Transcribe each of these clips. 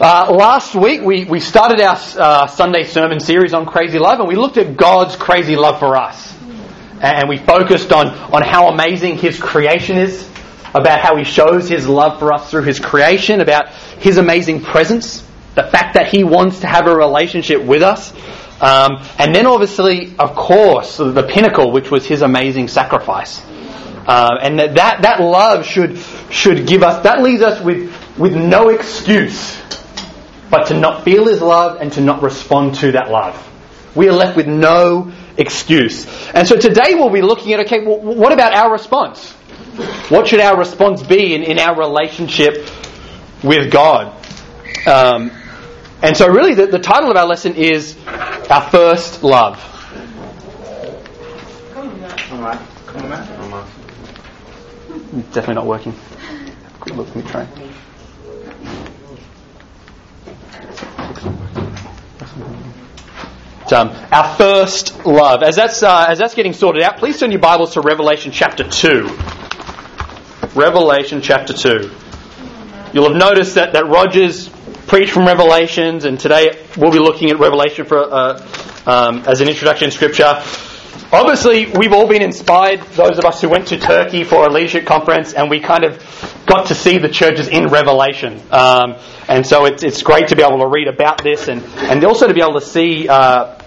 Uh, last week we, we started our uh, Sunday sermon series on crazy love and we looked at God's crazy love for us. And we focused on, on how amazing His creation is, about how He shows His love for us through His creation, about His amazing presence, the fact that He wants to have a relationship with us, um, and then obviously, of course, the pinnacle, which was His amazing sacrifice. Uh, and that, that, that love should, should give us, that leaves us with, with no excuse but to not feel His love and to not respond to that love. We are left with no excuse. And so today we'll be looking at okay, well, what about our response? What should our response be in, in our relationship with God? Um, and so, really, the, the title of our lesson is Our First Love. Definitely not working. Look, let me try. Um, our first love. As that's, uh, as that's getting sorted out, please turn your Bibles to Revelation chapter 2. Revelation chapter 2. You'll have noticed that, that Rogers preached from Revelations, and today we'll be looking at Revelation for, uh, um, as an introduction in Scripture. Obviously, we've all been inspired, those of us who went to Turkey for a leadership conference, and we kind of got to see the churches in Revelation. Um, and so it's, it's great to be able to read about this and, and also to be able to see uh,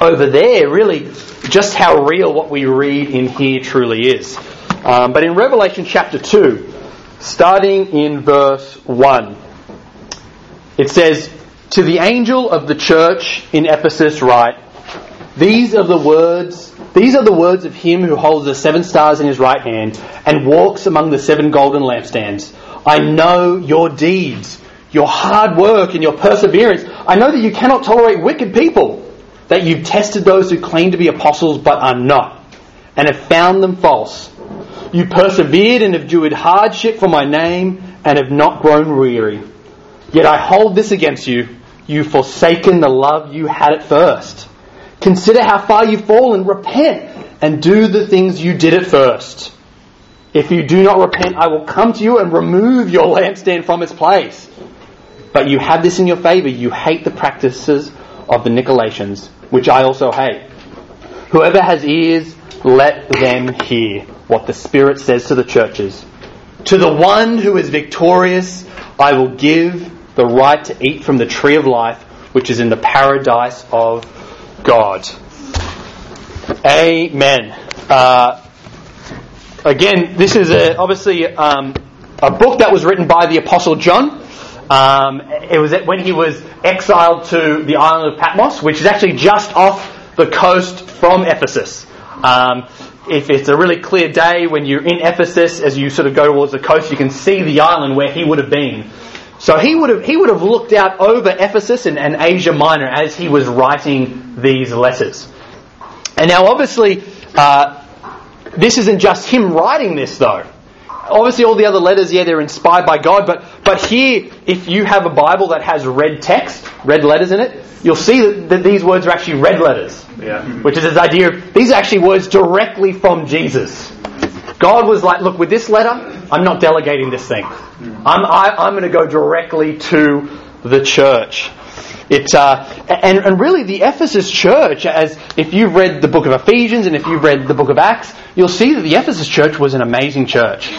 over there really just how real what we read in here truly is. Um, but in Revelation chapter 2, starting in verse 1, it says, To the angel of the church in Ephesus write, These are the words these are the words of him who holds the seven stars in his right hand and walks among the seven golden lampstands. I know your deeds, your hard work, and your perseverance. I know that you cannot tolerate wicked people, that you've tested those who claim to be apostles but are not, and have found them false. You persevered and have endured hardship for my name and have not grown weary. Yet I hold this against you. You've forsaken the love you had at first. Consider how far you've fallen. Repent and do the things you did at first. If you do not repent, I will come to you and remove your lampstand from its place. But you have this in your favor. You hate the practices of the Nicolaitans, which I also hate. Whoever has ears, let them hear what the Spirit says to the churches. To the one who is victorious, I will give the right to eat from the tree of life, which is in the paradise of God. Amen. Uh, again, this is a, obviously um, a book that was written by the Apostle John. Um, it was when he was exiled to the island of Patmos, which is actually just off the coast from Ephesus. Um, if it's a really clear day when you're in Ephesus, as you sort of go towards the coast, you can see the island where he would have been. So he would have, he would have looked out over Ephesus and, and Asia Minor as he was writing these letters. And now, obviously, uh, this isn't just him writing this, though. Obviously, all the other letters, yeah, they're inspired by God, but, but here, if you have a Bible that has red text, red letters in it, you'll see that, that these words are actually red letters. Yeah. Which is this idea of, these are actually words directly from Jesus. God was like, look, with this letter, I'm not delegating this thing. I'm, I, am going to go directly to the church. It, uh, and, and really, the Ephesus church, as if you've read the book of Ephesians and if you've read the book of Acts, you'll see that the Ephesus church was an amazing church.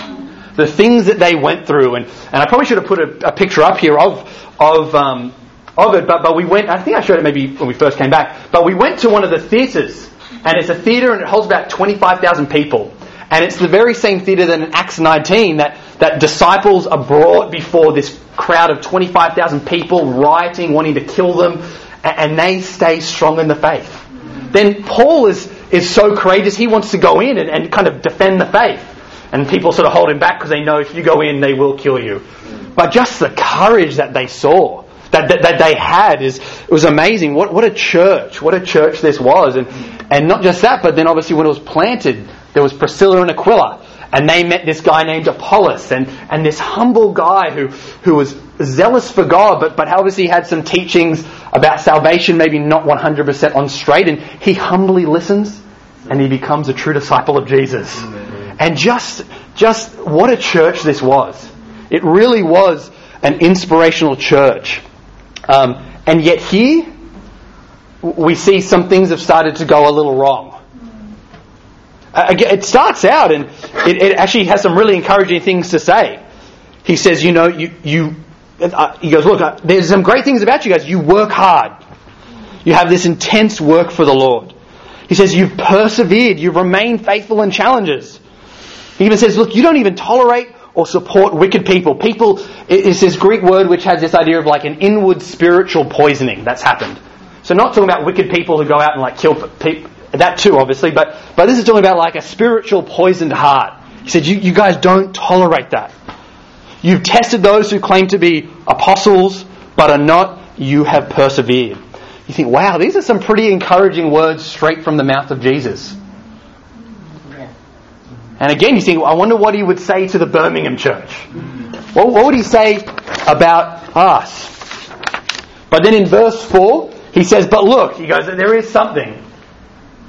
The things that they went through, and, and I probably should have put a, a picture up here of, of, um, of it, but, but we went, I think I showed it maybe when we first came back, but we went to one of the theatres, and it's a theatre and it holds about 25,000 people. And it's the very same theatre that in Acts 19 that, that disciples are brought before this crowd of 25,000 people rioting, wanting to kill them, and they stay strong in the faith. Then Paul is, is so courageous, he wants to go in and, and kind of defend the faith. And people sort of hold him back because they know if you go in, they will kill you. But just the courage that they saw, that, that, that they had, is it was amazing. What, what a church, what a church this was. And, and not just that, but then obviously when it was planted, there was Priscilla and Aquila, and they met this guy named Apollos, and, and this humble guy who, who was zealous for God, but, but obviously had some teachings about salvation, maybe not 100% on straight, and he humbly listens, and he becomes a true disciple of Jesus. And just, just what a church this was. It really was an inspirational church. Um, and yet here, we see some things have started to go a little wrong. It starts out and it, it, actually has some really encouraging things to say. He says, you know, you, you uh, he goes, look, uh, there's some great things about you guys. You work hard. You have this intense work for the Lord. He says, you've persevered. You've remained faithful in challenges. He even says, look, you don't even tolerate or support wicked people. People, it's this Greek word which has this idea of like an inward spiritual poisoning that's happened. So not talking about wicked people who go out and like kill people, that too obviously, but, but this is talking about like a spiritual poisoned heart. He said, you, you guys don't tolerate that. You've tested those who claim to be apostles, but are not. You have persevered. You think, wow, these are some pretty encouraging words straight from the mouth of Jesus. And again, you think, I wonder what he would say to the Birmingham church. What, what would he say about us? But then in verse 4, he says, But look, he goes, there is something.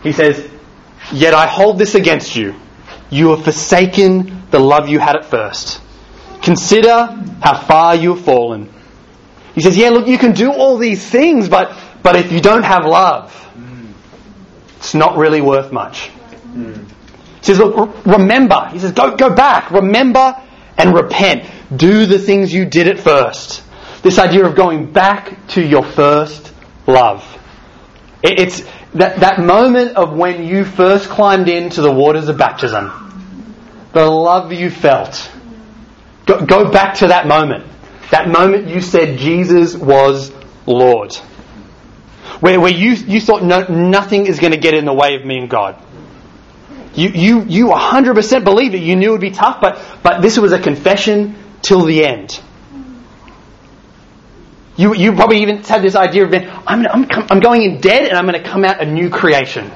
He says, Yet I hold this against you. You have forsaken the love you had at first. Consider how far you have fallen. He says, Yeah, look, you can do all these things, but, but if you don't have love, it's not really worth much. He says, Look, remember. He says, Go, go back. Remember and repent. Do the things you did at first. This idea of going back to your first love. It's that, that moment of when you first climbed into the waters of baptism, the love you felt. Go, go back to that moment. That moment you said Jesus was Lord. Where, where you, you thought no, nothing is going to get in the way of me and God. You, you, you 100% believed it. You knew it would be tough, but, but this was a confession till the end. You, you probably even had this idea of, I'm, I'm, I'm going in dead and I'm going to come out a new creation.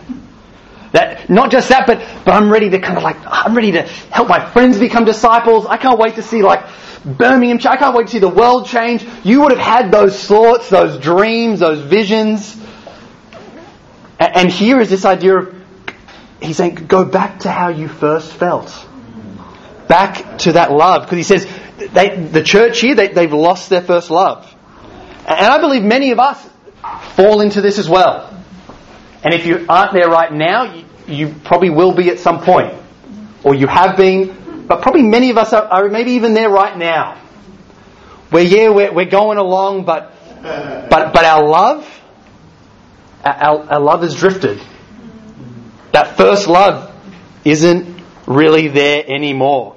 That, not just that, but, but I'm ready to kind of like, I'm ready to help my friends become disciples. I can't wait to see like Birmingham, I can't wait to see the world change. You would have had those thoughts, those dreams, those visions. And here is this idea of, he's saying, go back to how you first felt. Back to that love. Because he says, they, the church here, they, they've lost their first love. And I believe many of us fall into this as well. And if you aren't there right now, you, you probably will be at some point. Or you have been, but probably many of us are, are maybe even there right now. Where, yeah, we're, we're going along, but, but, but our love, our, our love has drifted. That first love isn't really there anymore.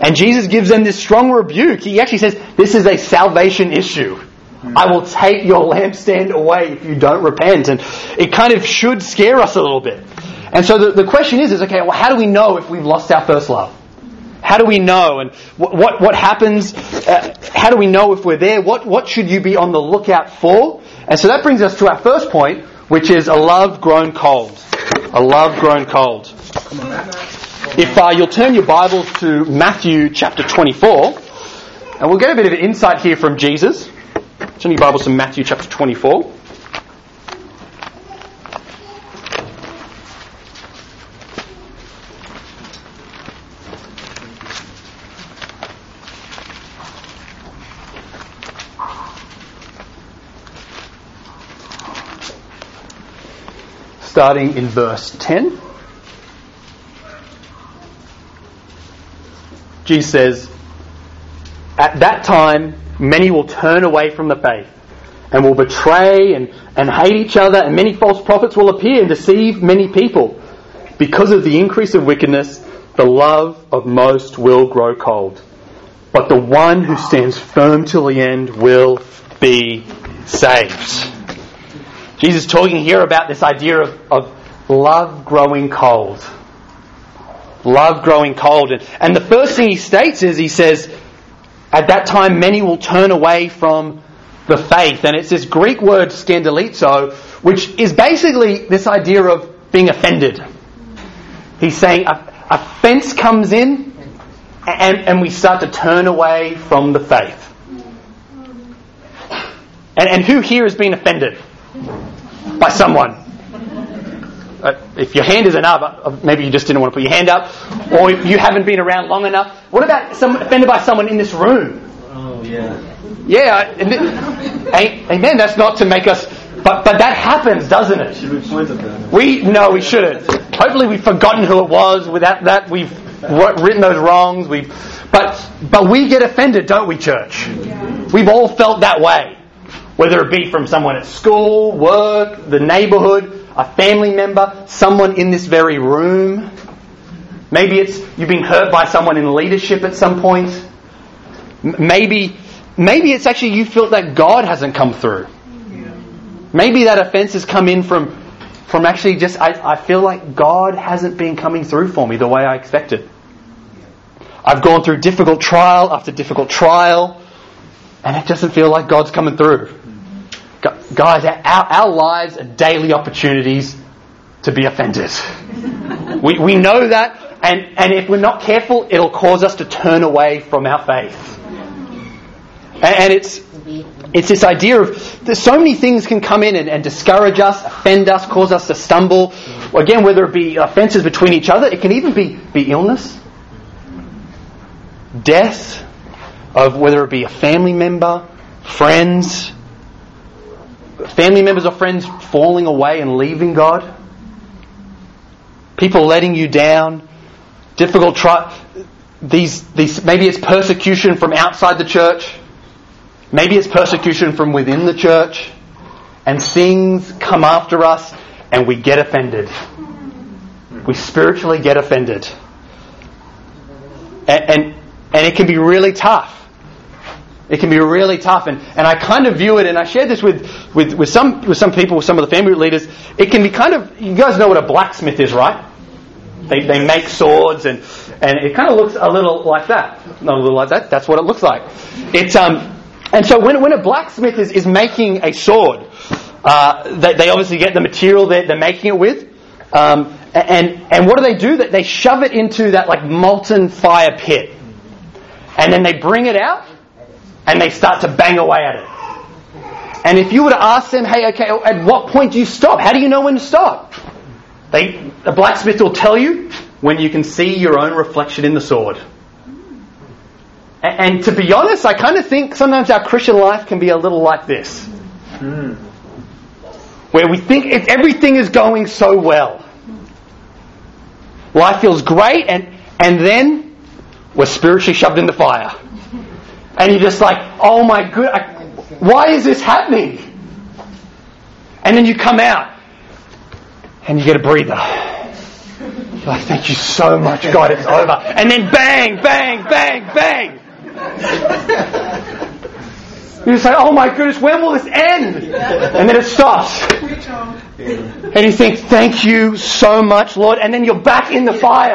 And Jesus gives them this strong rebuke. He actually says, This is a salvation issue. I will take your lampstand away if you don't repent. And it kind of should scare us a little bit. And so the, the question is, is okay, well, how do we know if we've lost our first love? How do we know? And what, what, what happens? Uh, how do we know if we're there? What, what should you be on the lookout for? And so that brings us to our first point, which is a love grown cold. A love grown cold. If uh, you'll turn your Bibles to Matthew chapter 24, and we'll get a bit of insight here from Jesus. Turn your Bibles to Matthew chapter 24. Starting in verse 10. Jesus says, At that time, many will turn away from the faith and will betray and, and hate each other, and many false prophets will appear and deceive many people. Because of the increase of wickedness, the love of most will grow cold. But the one who stands firm till the end will be saved. Jesus is talking here about this idea of, of love growing cold. Love growing cold. And, and the first thing he states is he says, at that time, many will turn away from the faith. And it's this Greek word scandalizo, which is basically this idea of being offended. He's saying offense comes in and, and we start to turn away from the faith. And, and who here has been offended by someone? Uh, if your hand isn't up, uh, maybe you just didn't want to put your hand up, or you haven't been around long enough. What about someone offended by someone in this room? Oh yeah. Yeah, amen. That's not to make us, but but that happens, doesn't it? Should we point at them? We no, we shouldn't. Hopefully, we've forgotten who it was. Without that, we've written those wrongs. We've, but but we get offended, don't we, church? We've all felt that way, whether it be from someone at school, work, the neighbourhood, a family member, someone in this very room. Maybe it's you've been hurt by someone in leadership at some point. Maybe, maybe it's actually you felt that God hasn't come through. Maybe that offense has come in from, from actually just, I, I feel like God hasn't been coming through for me the way I expected. I've gone through difficult trial after difficult trial, and it doesn't feel like God's coming through. Guys, our, our lives are daily opportunities to be offended. We, we know that, and, and if we're not careful, it'll cause us to turn away from our faith. And it's, it's this idea of that so many things can come in and, and, discourage us, offend us, cause us to stumble. Again, whether it be offences between each other, it can even be, be illness, death, of whether it be a family member, friends, family members or friends falling away and leaving God, people letting you down, difficult try. These, these, maybe it's persecution from outside the church Maybe it's persecution from within the church, and things come after us, and we get offended. We spiritually get offended. And, and, and, it can be really tough. It can be really tough. And, and I kind of view it, and I shared this with, with, with, some, with some people, with some of the family leaders. It can be kind of, you guys know what a blacksmith is, right? They, they make swords, and, and it kind of looks a little like that. Not a little like that, that's what it looks like. It's, um, and so when, when a blacksmith is, is making a sword, uh, they, they, obviously get the material they're, they're making it with. Um, and, and what do they do? They shove it into that like molten fire pit. And then they bring it out and they start to bang away at it. And if you were to ask them, hey, okay, at what point do you stop? How do you know when to stop? They, the blacksmith will tell you when you can see your own reflection in the sword. And, to be honest, I kind of think sometimes our Christian life can be a little like this. Mm. Where we think if everything is going so well. Life feels great, and, and then we're spiritually shoved in the fire. And you're just like, oh my good, I, why is this happening? And then you come out, and you get a breather. You're like, thank you so much, God, it's over. And then bang, bang, bang, bang. You say, oh my goodness, when will this end? And then it stops. And you think, thank you so much, Lord. And then you're back in the fire.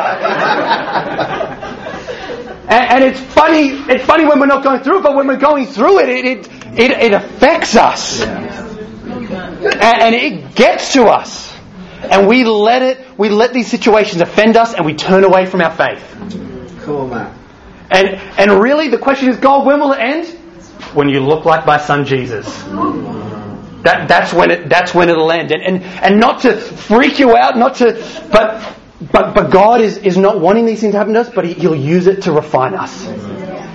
And, and it's funny, it's funny when we're not going through it, but when we're going through it, it, it, it, it affects us. And, and it gets to us. And we let it, we let these situations offend us and we turn away from our faith. Cool, man. And, and really, the question is, God, when will it end? When you look like my son Jesus. That, that's, when it, that's when it'll end. And, and, and not to freak you out, not to, but, but, but God is, is not wanting these things to happen to us, but he, He'll use it to refine us.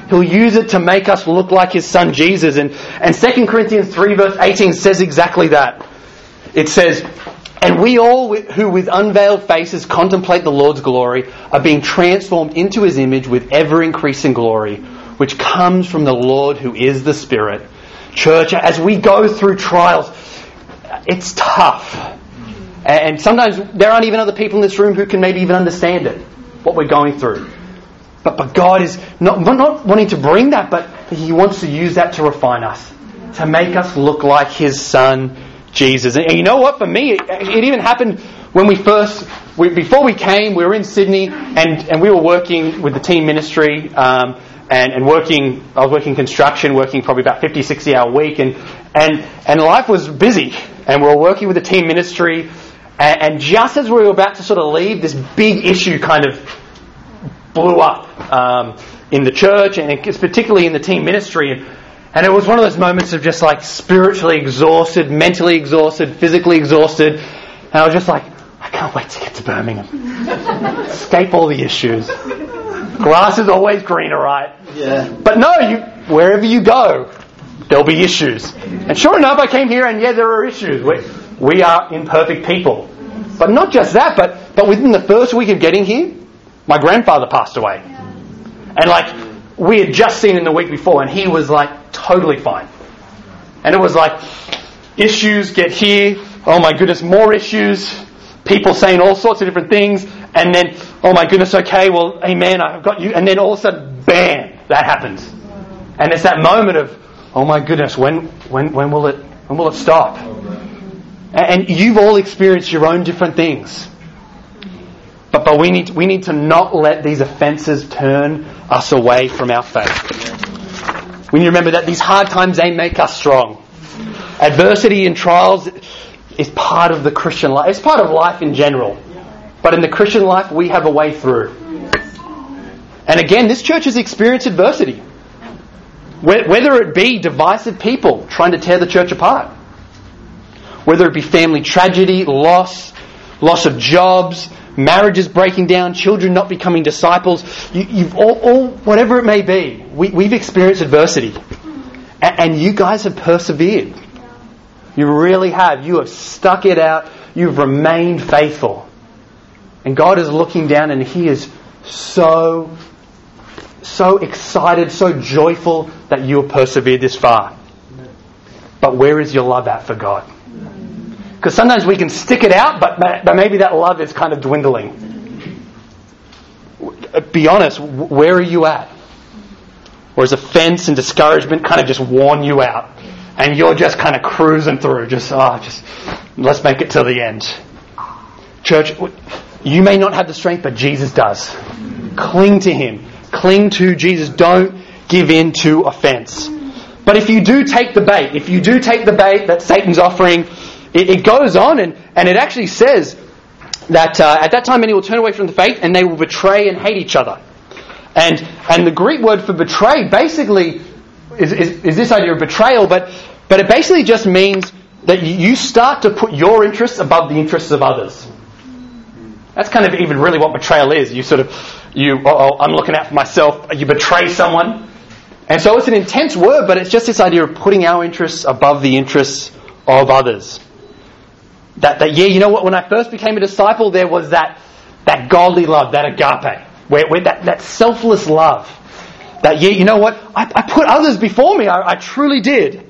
He'll use it to make us look like His Son Jesus. And, and 2 Corinthians 3 verse 18 says exactly that. It says, and we all who with unveiled faces contemplate the Lord's glory are being transformed into his image with ever increasing glory, which comes from the Lord who is the Spirit. Church, as we go through trials, it's tough. And sometimes there aren't even other people in this room who can maybe even understand it, what we're going through. But, but God is not, not wanting to bring that, but He wants to use that to refine us, to make us look like His Son, Jesus. And you know what? For me, it, it even happened when we first, we, before we came, we were in Sydney and, and we were working with the team ministry um, and, and working, I was working construction, working probably about 50, 60 hour week and, and, and life was busy. And we were working with the team ministry and, and just as we were about to sort of leave, this big issue kind of blew up um, in the church and particularly in the team ministry. And, and it was one of those moments of just like spiritually exhausted, mentally exhausted, physically exhausted. And I was just like, I can't wait to get to Birmingham. Escape all the issues. Grass is always greener, right? Yeah. But no, you, wherever you go, there'll be issues. And sure enough, I came here and yeah, there are issues. We, we are imperfect people. But not just that, but, but within the first week of getting here, my grandfather passed away. And like, we had just seen him the week before and he was like totally fine. And it was like, issues get here, oh my goodness, more issues, people saying all sorts of different things, and then, oh my goodness, okay, well, amen, I've got you, and then all of a sudden, bam, that happens. And it's that moment of, oh my goodness, when, when, when will it, when will it stop? And you've all experienced your own different things. But, but we, need, we need to not let these offences turn us away from our faith. We need to remember that these hard times, they make us strong. Adversity and trials is part of the Christian life. It's part of life in general. But in the Christian life, we have a way through. And again, this church has experienced adversity. Whether it be divisive people trying to tear the church apart, whether it be family tragedy, loss, loss of jobs, marriages breaking down, children not becoming disciples, you, have all, all, whatever it may be, we, have experienced adversity. And, and you guys have persevered. You really have. You have stuck it out. You've remained faithful. And God is looking down and He is so, so excited, so joyful that you have persevered this far. But where is your love at for God? Because sometimes we can stick it out, but, but maybe that love is kind of dwindling. Be honest, where are you at? Or is offense and discouragement kind of just worn you out? and you're just kind of cruising through, just, oh, just, let's make it to the end. Church, you may not have the strength, but Jesus does. Cling to Him. Cling to Jesus. Don't give in to offense. But if you do take the bait, if you do take the bait that Satan's offering, it, it goes on and, and it actually says that uh, at that time many will turn away from the faith and they will betray and hate each other. And, and the Greek word for betray basically is, is, is this idea of betrayal, but, but it basically just means that you start to put your interests above the interests of others. That's kind of even really what betrayal is. You sort of, you, oh, I'm looking out for myself. You betray someone. And so it's an intense word, but it's just this idea of putting our interests above the interests of others. That, that yeah, you know what? When I first became a disciple, there was that, that godly love, that agape, where, where that, that selfless love that, yeah, you know what? I, I put others before me. I, I truly did.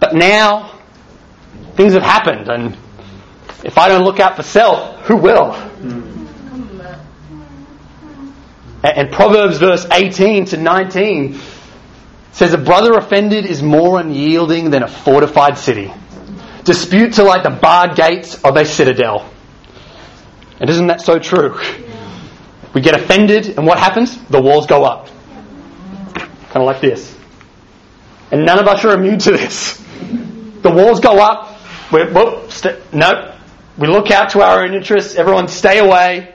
But now, things have happened, and if I don't look out for self, who will? And Proverbs verse 18 to 19 says, A brother offended is more unyielding than a fortified city. Disputes are like the barred gates of a citadel. And isn't that so true? We get offended, and what happens? The walls go up. Kind of like this. And none of us are immune to this. The walls go up. We're, whoop, st- no. We look out to our own interests. Everyone stay away.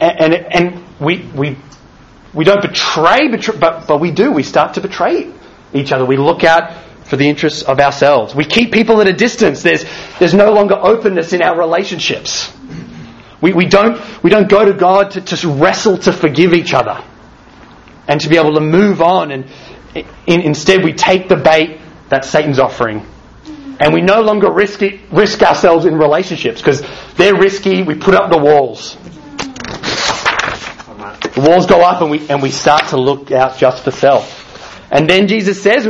And, and we, we, we don't betray, betray but, but we do. We start to betray each other. We look out for the interests of ourselves. We keep people at a distance. There's, there's no longer openness in our relationships. We, we, don't, we don't go to God to, to wrestle to forgive each other and to be able to move on. And in, instead, we take the bait that Satan's offering. And we no longer risk, it, risk ourselves in relationships because they're risky. We put up the walls. The walls go up and we, and we start to look out just for self. And then Jesus says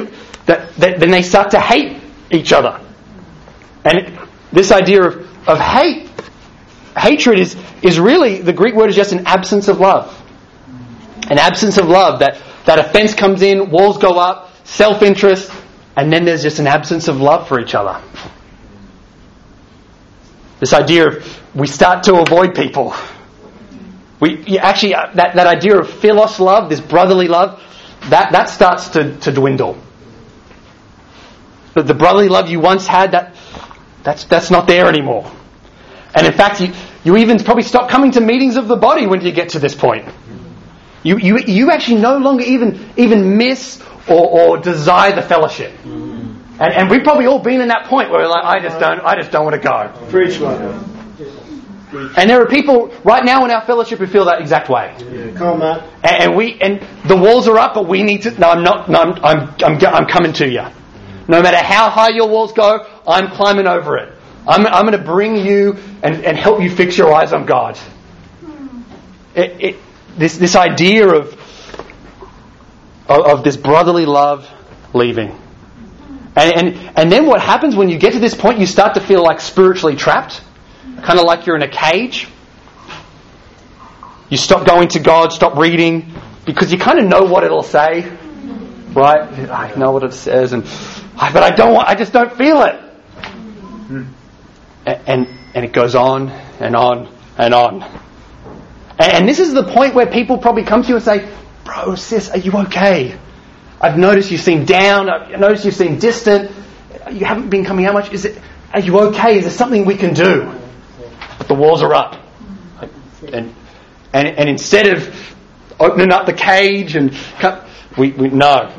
that, that then they start to hate each other. And it, this idea of, of hate, hatred is, is really, the Greek word is just an absence of love an absence of love, that, that offense comes in, walls go up, self interest, and then there's just an absence of love for each other. This idea of we start to avoid people. We actually uh, that, that idea of philos love, this brotherly love, that, that starts to, to dwindle. The, the brotherly love you once had, that that's that's not there anymore. And in fact, you, you even probably stop coming to meetings of the body when you get to this point. You, you, you actually no longer even, even miss or, or desire the fellowship. Mm. And, and we've probably all been in that point where we're like, I just don't, I just don't want to go. Preach, one. And there are people right now in our fellowship who feel that exact way. Yeah, come on. And, and we and the walls are up, but we need to. No, I'm not. No, I'm, I'm, I'm, I'm coming to you. No matter how high your walls go, I'm climbing over it. I'm, I'm going to bring you and, and help you fix your eyes on God. It, it, this, this idea of, of, of this brotherly love leaving. And, and, and then what happens when you get to this point, you start to feel like spiritually trapped, kind of like you're in a cage. You stop going to God, stop reading, because you kind of know what it'll say, right? I know what it says, and but I don't want. I just don't feel it. And and, it goes on and on and on. And, and this is the point where people probably come to you and say, "Bro, sis, are you okay? I've noticed you seem down. I've noticed you seem distant. You haven't been coming out much. Is it? Are you okay? Is there something we can do?" The walls are up, and and, and instead of opening up the cage and cut, we, we no.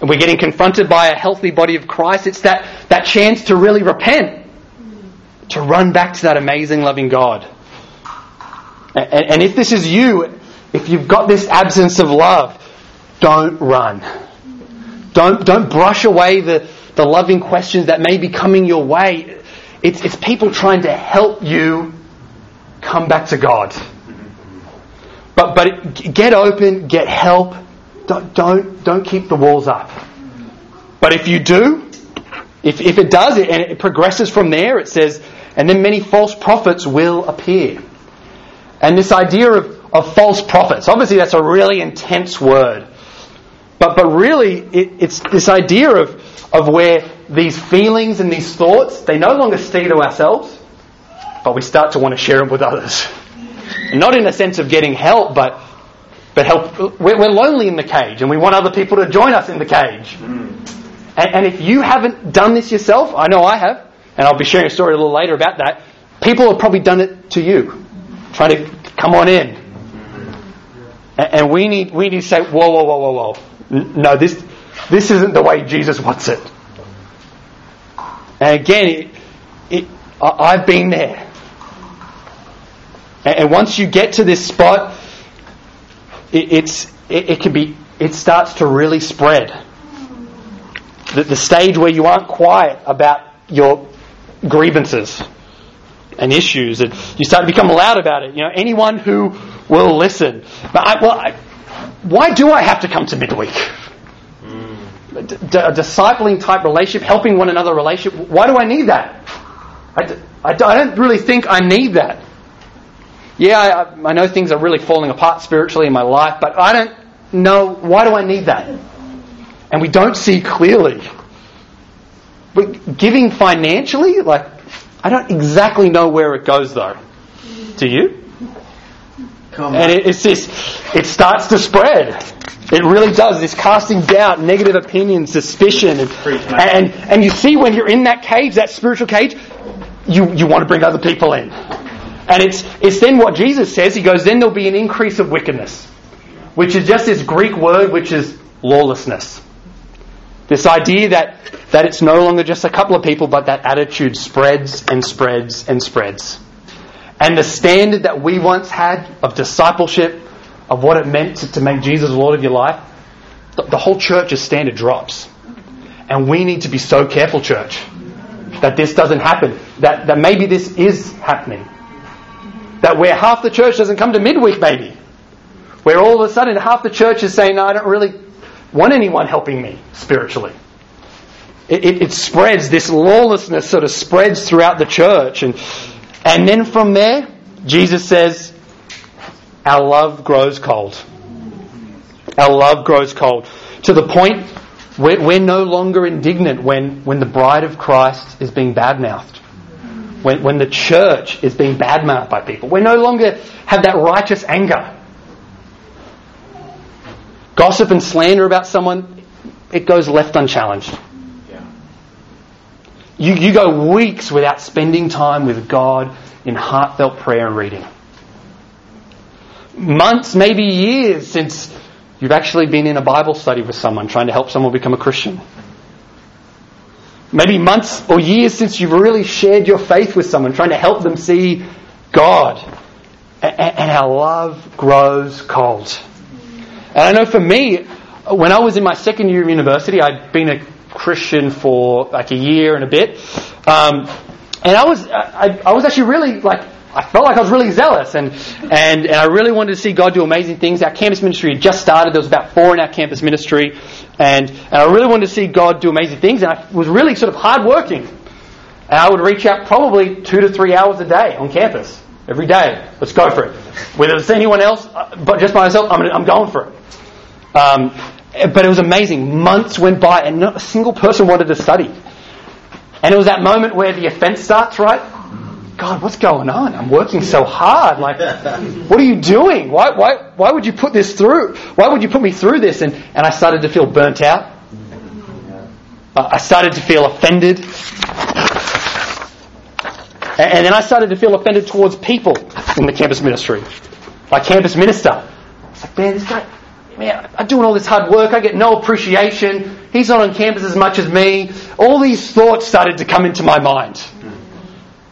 And we're getting confronted by a healthy body of Christ. It's that, that chance to really repent, to run back to that amazing, loving God. And, and if this is you, if you've got this absence of love, don't run. Don't, don't brush away the, the loving questions that may be coming your way. It's, it's people trying to help you come back to God. But, but it, get open, get help. Don't, don't, don't keep the walls up. But if you do, if, if it does, it, and it progresses from there, it says, and then many false prophets will appear. And this idea of, of false prophets, obviously that's a really intense word. But, but really, it, it's this idea of, of where these feelings and these thoughts, they no longer stay to ourselves, but we start to want to share them with others. Not in a sense of getting help, but but help. We're, we're lonely in the cage, and we want other people to join us in the cage. And, and if you haven't done this yourself, I know I have, and I'll be sharing a story a little later about that. People have probably done it to you, trying to come on in. And, and we need we need to say, whoa, whoa, whoa, whoa, whoa. No, this this isn't the way Jesus wants it. And again, it, it, I, I've been there. And, and once you get to this spot, it, it's it, it can be it starts to really spread. The, the stage where you aren't quiet about your grievances and issues, and you start to become loud about it. You know, anyone who will listen. But I, well, I, why do I have to come to midweek? A discipling type relationship, helping one another relationship. Why do I need that? I, I don't really think I need that. Yeah, I, I know things are really falling apart spiritually in my life, but I don't know why do I need that? And we don't see clearly. But giving financially, like, I don't exactly know where it goes though. Do you? And it, it's this, it starts to spread. It really does. It's casting doubt, negative opinion, suspicion, and, and and you see when you're in that cage, that spiritual cage, you you want to bring other people in, and it's it's then what Jesus says. He goes, then there'll be an increase of wickedness, which is just this Greek word, which is lawlessness. This idea that that it's no longer just a couple of people, but that attitude spreads and spreads and spreads. And the standard that we once had of discipleship, of what it meant to, to make Jesus Lord of your life, the, the whole church's standard drops. And we need to be so careful, church, that this doesn't happen. That, that maybe this is happening. That where half the church doesn't come to midweek, maybe. Where all of a sudden half the church is saying, no, I don't really want anyone helping me spiritually. It, it, it spreads, this lawlessness sort of spreads throughout the church. And, and then from there, Jesus says, our love grows cold. Our love grows cold. To the point where we're no longer indignant when, when the bride of Christ is being badmouthed. When, when the church is being badmouthed by people. We no longer have that righteous anger. Gossip and slander about someone, it goes left unchallenged. You, you go weeks without spending time with God in heartfelt prayer and reading. Months, maybe years since you've actually been in a Bible study with someone trying to help someone become a Christian. maybe months or years since you've really shared your faith with someone, trying to help them see God. And, our love grows cold. And I know for me, when I was in my second year of university, I'd been a Christian for like a year and a bit. Um, and I was, I, I was actually really like, I felt like I was really zealous and, and, and I really wanted to see God do amazing things. Our campus ministry had just started. There was about four in our campus ministry. And, and I really wanted to see God do amazing things. And I was really sort of hardworking. And I would reach out probably two to three hours a day on campus. Every day. Let's go for it. Whether it's anyone else, uh, but just by myself, I'm, I'm going for it. Um, Eh, but it was amazing. Months went by and not a single person wanted to study. And it was that moment where the offense starts, right? God, what's going on? I'm working so hard. Like, what are you doing? Why, why, why would you put this through? Why would you put me through this? And, and I started to feel burnt out. I started to feel offended. And then I started to feel offended towards people in the campus ministry. My campus minister. It's like, man, this guy, man, I'm doing all this hard work. I get no appreciation. He's not on campus as much as me. All these thoughts started to come into my mind.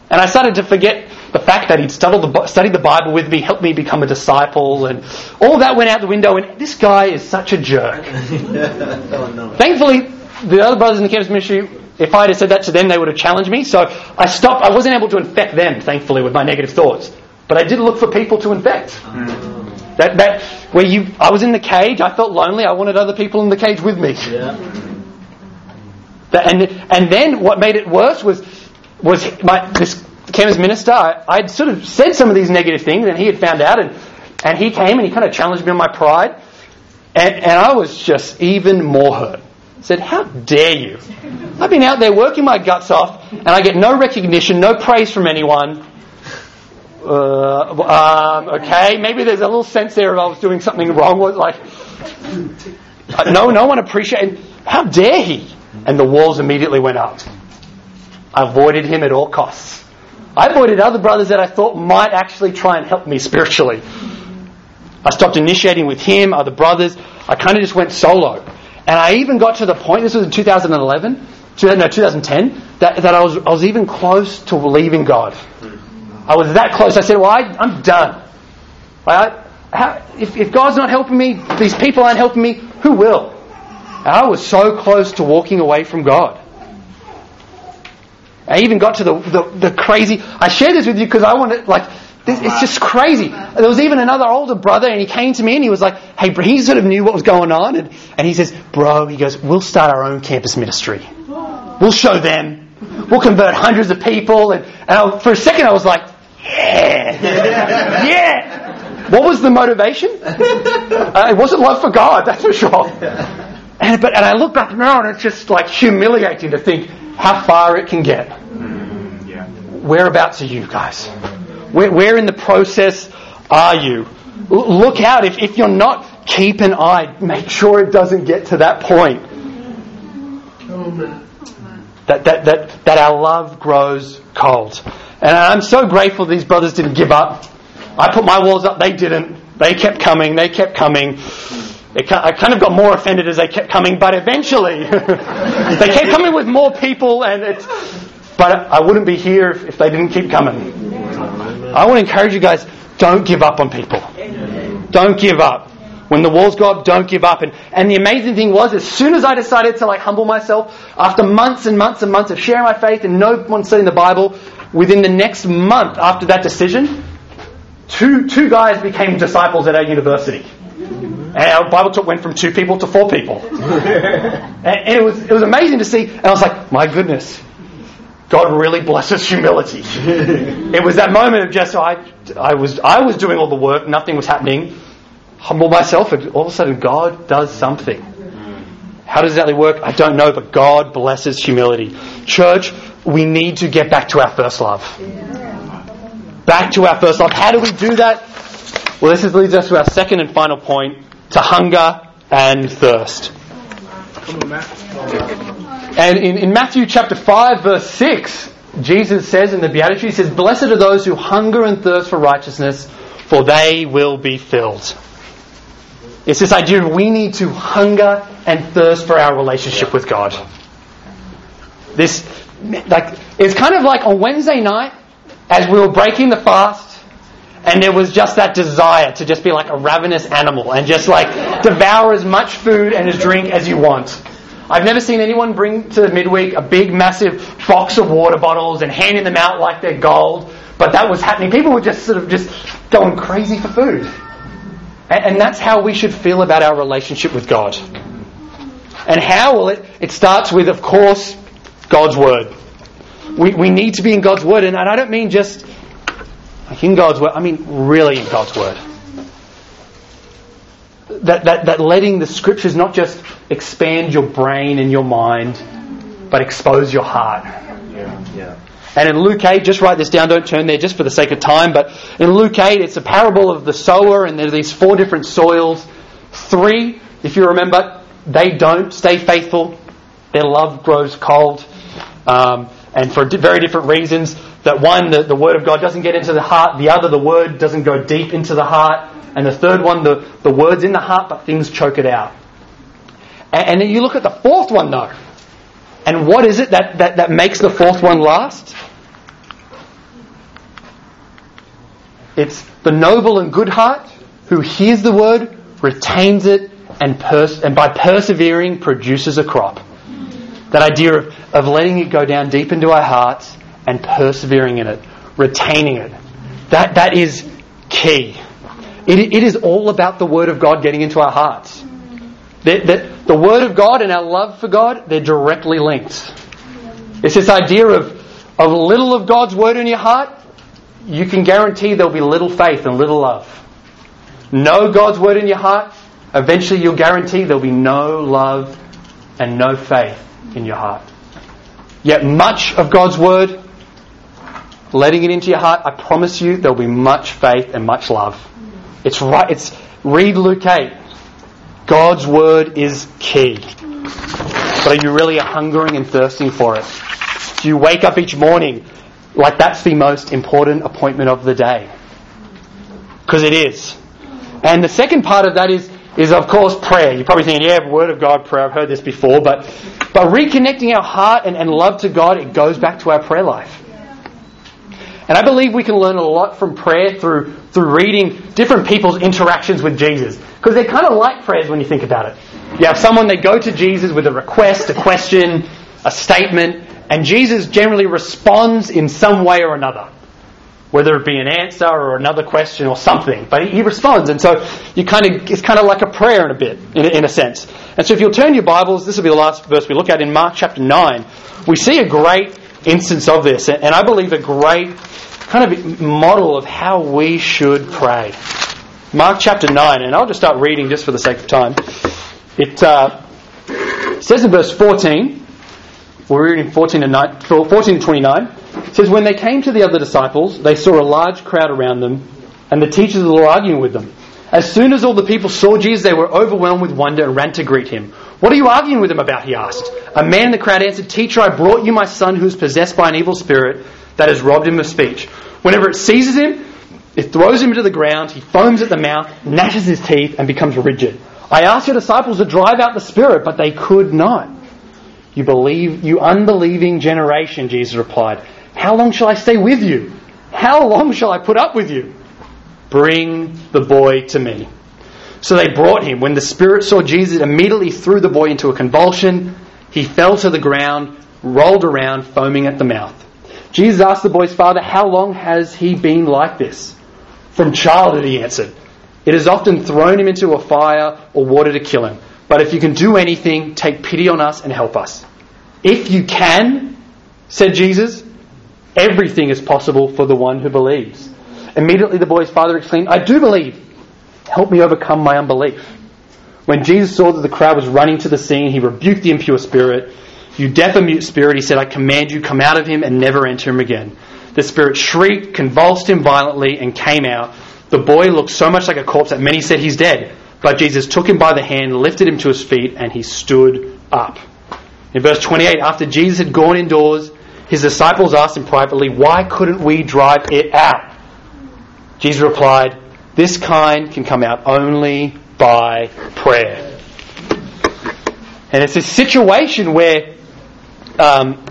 And I started to forget the fact that he'd studied the, Bible with me, helped me become a disciple, and all that went out the window. And this guy is such a jerk. oh, no. Thankfully, the other brothers in the campus ministry, if I had said that to them, they would have challenged me. So I stopped. I wasn't able to infect them, thankfully, with my negative thoughts. But I did look for people to infect. Mm. That, that where you, I was in the cage. I felt lonely. I wanted other people in the cage with me. Yeah. That, and and then what made it worse was was my, this campus minister. I, I'd sort of said some of these negative things, and he had found out, and, and he came and he kind of challenged me on my pride, and, and I was just even more hurt. said, How dare you? I've been out there working my guts off, and I get no recognition, no praise from anyone. Uh, um, okay, maybe there's a little sense there of I was doing something wrong. Like, no, no one appreciated. How dare he? And the walls immediately went up. I avoided him at all costs. I avoided other brothers that I thought might actually try and help me spiritually. I stopped initiating with him, other brothers. I kind of just went solo. And I even got to the point, this was in 2011, no, 2010, that, that I, was, I was even close to leaving God. I was that close. I said, well, I, am done. I, how, if, if God's not helping me, these people aren't helping me, who will? And I was so close to walking away from God. I even got to the, the, the crazy. I share this with you because I want to, like, this, it's just crazy. There was even another older brother, and he came to me and he was like, hey, bro, he sort of knew what was going on. And, and he says, bro, he goes, we'll start our own campus ministry. We'll show them. We'll convert hundreds of people. And, and I, for a second, I was like, yeah. yeah. What was the motivation? Uh, it wasn't love for God, that's for sure. And, but, and I look back now and it's just like humiliating to think how far it can get. Whereabouts are you guys? Where, where in the process are you? L- look out. If, if you're not, keep an eye. Make sure it doesn't get to that point. That, that, that, that our love grows cold. And I'm so grateful these brothers didn't give up. I put my walls up, they didn't. They kept coming, they kept coming. I kind of got more offended as they kept coming, but eventually they kept coming with more people, and it's. But I wouldn't be here if, if they didn't keep coming. I want to encourage you guys: don't give up on people. Don't give up. When the walls go up, don't give up. And, and the amazing thing was, as soon as I decided to like humble myself, after months and months and months of sharing my faith and no one studying the Bible, within the next month after that decision, two two guys became disciples at our university. And our Bible talk went from two people to four people. and, and it was it was amazing to see. And I was like, my goodness, God really blesses humility. it was that moment of just I, I was I was doing all the work, nothing was happening. Humble myself, and all of a sudden God does something. How does that work? I don't know, but God blesses humility. Church, we need to get back to our first love. Back to our first love. How do we do that? Well, this leads us to our second and final point to hunger and thirst. And in, in Matthew chapter 5, verse 6, Jesus says in the Beatitudes, He says, Blessed are those who hunger and thirst for righteousness, for they will be filled. It's this idea we need to hunger and thirst for our relationship with God. This, like, it's kind of like on Wednesday night, as we were breaking the fast, and there was just that desire to just be like a ravenous animal and just like devour as much food and as drink as you want. I've never seen anyone bring to midweek a big, massive box of water bottles and handing them out like they're gold, but that was happening. People were just sort of just going crazy for food. And, that's how we should feel about our relationship with God. And how? will it, it starts with, of course, God's Word. We, we need to be in God's Word, and I don't mean just in God's Word, I mean really in God's Word. That, that, that letting the Scriptures not just expand your brain and your mind, but expose your heart. Yeah. Yeah. And in Luke 8, just write this down, don't turn there just for the sake of time, but in Luke 8, it's a parable of the sower, and there are these four different soils. Three, if you remember, they don't stay faithful. Their love grows cold, um, and for very different reasons. That one, the, the Word of God doesn't get into the heart, the other, the Word doesn't go deep into the heart, and the third one, the, the Word's in the heart, but things choke it out. And, and then you look at the fourth one, though. And what is it that, that, that makes the fourth one last? It's the noble and good heart who hears the word, retains it, and, pers- and by persevering produces a crop. That idea of, of letting it go down deep into our hearts and persevering in it, retaining it. That, that is key. It, it is all about the Word of God getting into our hearts. The, the, the Word of God and our love for God, they're directly linked. It's this idea of, of little of God's Word in your heart, you can guarantee there'll be little faith and little love. No God's Word in your heart, eventually you'll guarantee there'll be no love and no faith in your heart. Yet much of God's Word, letting it into your heart, I promise you there'll be much faith and much love. It's right, it's, read Luke 8. God's Word is key. But are you really hungering and thirsting for it? Do you wake up each morning like that's the most important appointment of the day? Because it is. And the second part of that is, is of course prayer. You're probably thinking, yeah, Word of God prayer, I've heard this before, but, but reconnecting our heart and, and love to God, it goes back to our prayer life. And I believe we can learn a lot from prayer through, through reading different people's interactions with Jesus. Because they're kind of like prayers when you think about it. You have someone, they go to Jesus with a request, a question, a statement, and Jesus generally responds in some way or another. Whether it be an answer or another question or something. But he responds. And so you kind of, it's kind of like a prayer in a bit, in a, in a sense. And so if you'll turn your Bibles, this will be the last verse we look at in Mark chapter 9. We see a great instance of this, and I believe a great kind of model of how we should pray. Mark chapter 9, and I'll just start reading just for the sake of time. It uh, says in verse 14, we're reading 14 to, 14 to 29, it says, When they came to the other disciples, they saw a large crowd around them, and the teachers of the law arguing with them. As soon as all the people saw Jesus, they were overwhelmed with wonder and ran to greet him. What are you arguing with him about? He asked. A man in the crowd answered, Teacher, I brought you my son who is possessed by an evil spirit that has robbed him of speech. Whenever it seizes him, it throws him into the ground, he foams at the mouth, gnashes his teeth, and becomes rigid. I asked your disciples to drive out the spirit, but they could not. You believe, you unbelieving generation, Jesus replied. How long shall I stay with you? How long shall I put up with you? Bring the boy to me. So they brought him. When the spirit saw Jesus, it immediately threw the boy into a convulsion. He fell to the ground, rolled around, foaming at the mouth. Jesus asked the boy's father, How long has he been like this? From childhood, he answered. It has often thrown him into a fire or water to kill him. But if you can do anything, take pity on us and help us. If you can, said Jesus, everything is possible for the one who believes. Immediately the boy's father exclaimed, I do believe. Help me overcome my unbelief. When Jesus saw that the crowd was running to the scene, he rebuked the impure spirit. You deaf and mute spirit, he said, I command you, come out of him and never enter him again. The spirit shrieked, convulsed him violently, and came out. The boy looked so much like a corpse that many said he's dead. But Jesus took him by the hand, lifted him to his feet, and he stood up. In verse 28, after Jesus had gone indoors, his disciples asked him privately, Why couldn't we drive it out? Jesus replied, This kind can come out only by prayer. And it's a situation where um,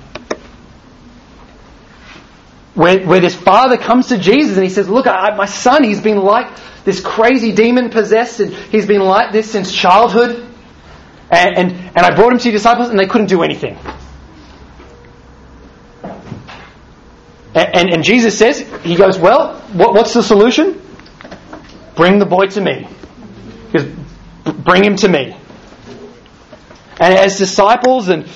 where, where this father comes to Jesus and he says, Look, I, my son, he's been like this crazy demon possessed, and he's been like this since childhood. And, and, and I brought him to disciples, and they couldn't do anything. And, and, and Jesus says, He goes, Well, what, what's the solution? Bring the boy to me. Goes, Bring him to me. And as disciples and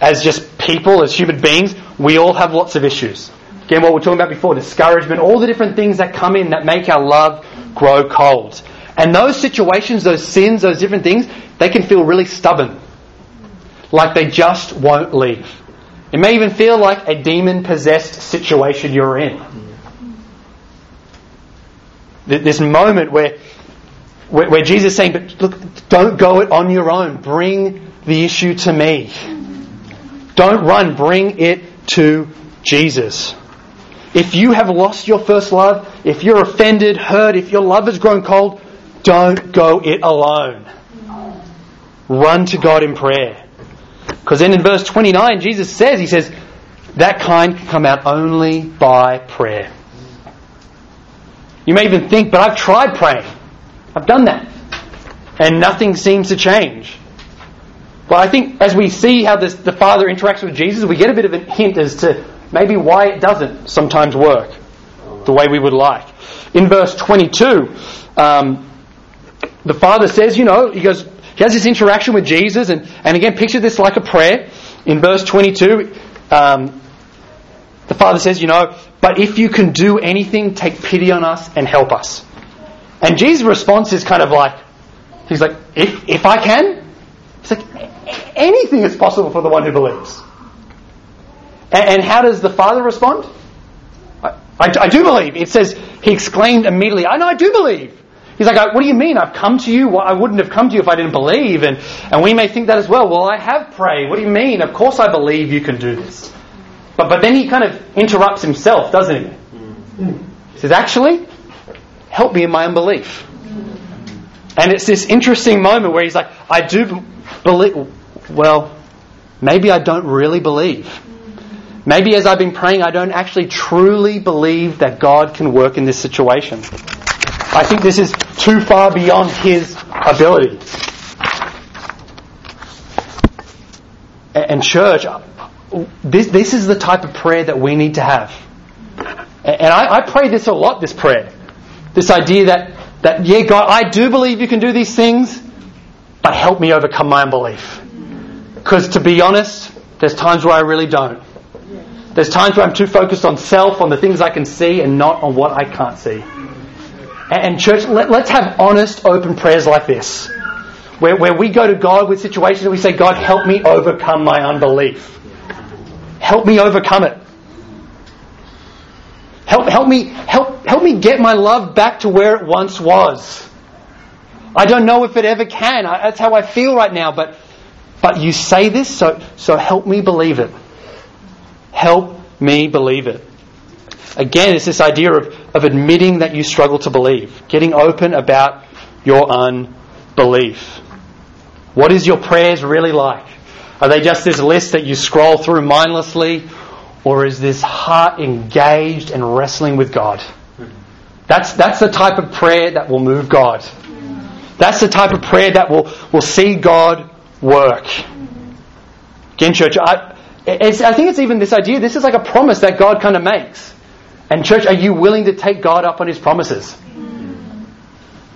as just people, as human beings, we all have lots of issues. Again, what we are talking about before, discouragement, all the different things that come in that make our love grow cold. And those situations, those sins, those different things, they can feel really stubborn. Like they just won't leave. It may even feel like a demon possessed situation you're in. This moment where, where, Jesus is saying, but look, don't go it on your own. Bring the issue to me. Don't run. Bring it to Jesus. If you have lost your first love, if you're offended, hurt, if your love has grown cold, don't go it alone. Run to God in prayer. Because then in verse 29, Jesus says, He says, that kind can come out only by prayer. You may even think, but I've tried praying. I've done that. And nothing seems to change. Well, I think as we see how this, the Father interacts with Jesus, we get a bit of a hint as to maybe why it doesn't sometimes work the way we would like. In verse 22, um, the Father says, you know, he goes, he has this interaction with Jesus, and, and again, picture this like a prayer. In verse 22, um, the Father says, you know, but if you can do anything, take pity on us and help us. And Jesus' response is kind of like, he's like, if, if I can? He's like, anything is possible for the one who believes. And, and how does the Father respond? I, I, I do believe. It says, he exclaimed immediately, I know, I do believe. He's like, what do you mean? I've come to you. I wouldn't have come to you if I didn't believe. And, and we may think that as well. Well, I have prayed. What do you mean? Of course I believe you can do this. But, but then he kind of interrupts himself, doesn't he? He says, actually, help me in my unbelief. And it's this interesting moment where he's like, I do believe. Well, maybe I don't really believe. Maybe as I've been praying, I don't actually truly believe that God can work in this situation. I think this is too far beyond his ability. And church, this, this is the type of prayer that we need to have. And I, I pray this a lot, this prayer. This idea that, that, yeah, God, I do believe you can do these things, but help me overcome my unbelief. Because to be honest, there's times where I really don't. There's times where I'm too focused on self, on the things I can see, and not on what I can't see. And church, let, us have honest, open prayers like this. Where, where we go to God with situations and we say, God, help me overcome my unbelief. Help me overcome it. Help, help me, help, help me get my love back to where it once was. I don't know if it ever can. I, that's how I feel right now, but, but you say this, so, so help me believe it. Help me believe it. Again, it's this idea of, of admitting that you struggle to believe, getting open about your unbelief. What is your prayers really like? Are they just this list that you scroll through mindlessly? Or is this heart engaged and wrestling with God? That's, that's the type of prayer that will move God. That's the type of prayer that will, will see God work. Again, church, I, I think it's even this idea, this is like a promise that God kind of makes. And, church, are you willing to take God up on His promises?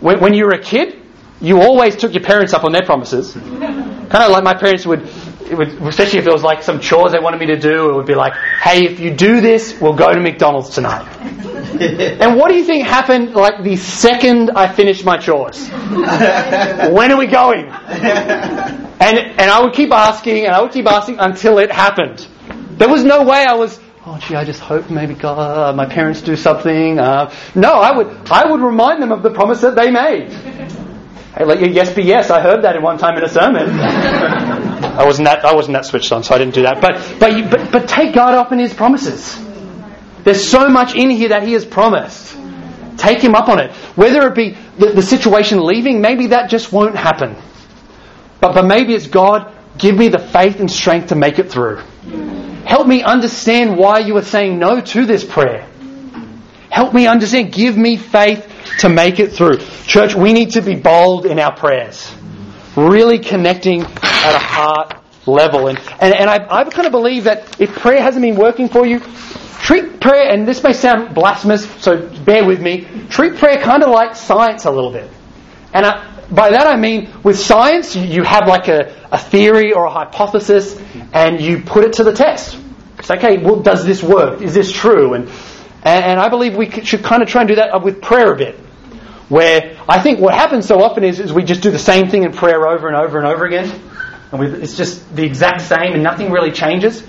When, when you were a kid, you always took your parents up on their promises. Kind of like my parents would, would, especially if it was like some chores they wanted me to do, it would be like, hey, if you do this, we'll go to McDonald's tonight. and what do you think happened like the second I finished my chores? when are we going? And, and I would keep asking and I would keep asking until it happened. There was no way I was oh gee, I just hope maybe God, uh, my parents do something. Uh, no, I would, I would remind them of the promise that they made. Hey, let your yes be yes. I heard that in one time in a sermon. I wasn't that, I wasn't that switched on, so I didn't do that. But, but, you, but, but take God up in His promises. There's so much in here that He has promised. Take Him up on it. Whether it be the, the situation leaving, maybe that just won't happen. But, but maybe it's God, give me the faith and strength to make it through. help me understand why you are saying no to this prayer. Help me understand. Give me faith to make it through. Church, we need to be bold in our prayers. Really connecting at a heart level. And, and, and I, I kind of believe that if prayer hasn't been working for you, treat prayer, and this may sound blasphemous, so bear with me, treat prayer kind of like science a little bit. And I, by that I mean, with science, you have like a, a theory or a hypothesis, and you put it to the test. It's okay, well, does this work? Is this true? And, and, and I believe we should kind of try and do that with prayer a bit. Where I think what happens so often is, is we just do the same thing in prayer over and over and over again. And it's just the exact same and nothing really changes.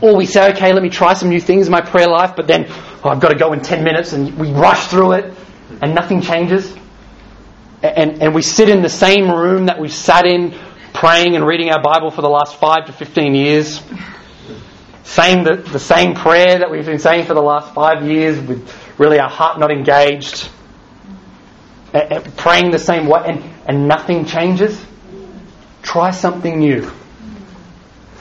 Or we say, okay, let me try some new things in my prayer life, but then oh, I've got to go in 10 minutes and we rush through it and nothing changes. And, and we sit in the same room that we've sat in praying and reading our Bible for the last 5 to 15 years. Saying the, the same prayer that we've been saying for the last five years with really our heart not engaged. And, and praying the same way and, and nothing changes. Try something new.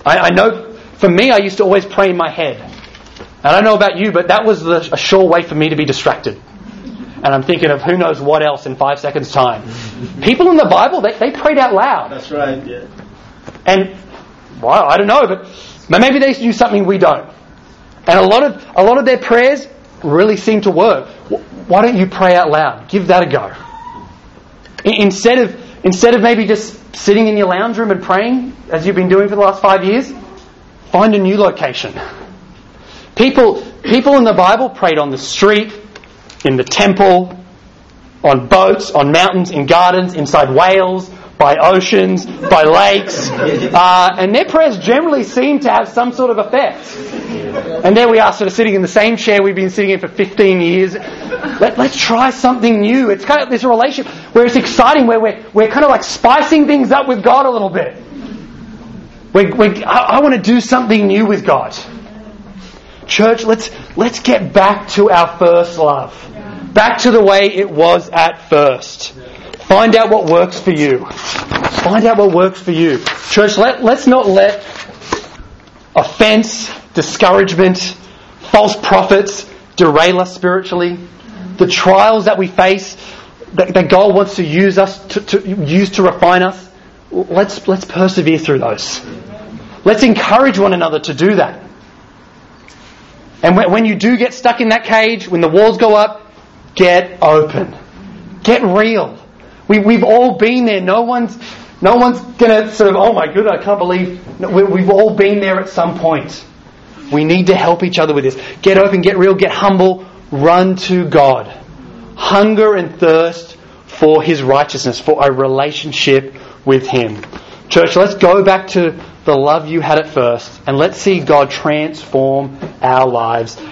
I, I know for me, I used to always pray in my head. And I don't know about you, but that was the, a sure way for me to be distracted. And I'm thinking of who knows what else in five seconds' time. People in the Bible, they, they prayed out loud. That's right, yeah. And, well, I don't know, but maybe they do something we don't. And a lot of, a lot of their prayers really seem to work. Why don't you pray out loud? Give that a go. Instead of, instead of maybe just sitting in your lounge room and praying, as you've been doing for the last five years, find a new location. People, people in the Bible prayed on the street, in the temple, on boats, on mountains, in gardens, inside whales, by oceans, by lakes, uh, and their prayers generally seem to have some sort of effect. And there we are, sort of sitting in the same chair we've been sitting in for 15 years. Let, us try something new. It's kind of this relationship where it's exciting, where we're, we're kind of like spicing things up with God a little bit. we we I, I want to do something new with God. Church, let's, let's get back to our first love. Back to the way it was at first. Find out what works for you. Find out what works for you. Church, let, let's not let offense, discouragement, false prophets derail us spiritually. The trials that we face, that, that God wants to use us to, to use to refine us, let's, let's persevere through those. Let's encourage one another to do that. And when, when you do get stuck in that cage, when the walls go up, get open. Get real. We, we've all been there. No one's, no one's going to sort of, oh my goodness, I can't believe. No, we, we've all been there at some point. We need to help each other with this. Get open, get real, get humble, run to God. Hunger and thirst for His righteousness, for a relationship with Him. Church, let's go back to the love you had at first and let's see God transform our lives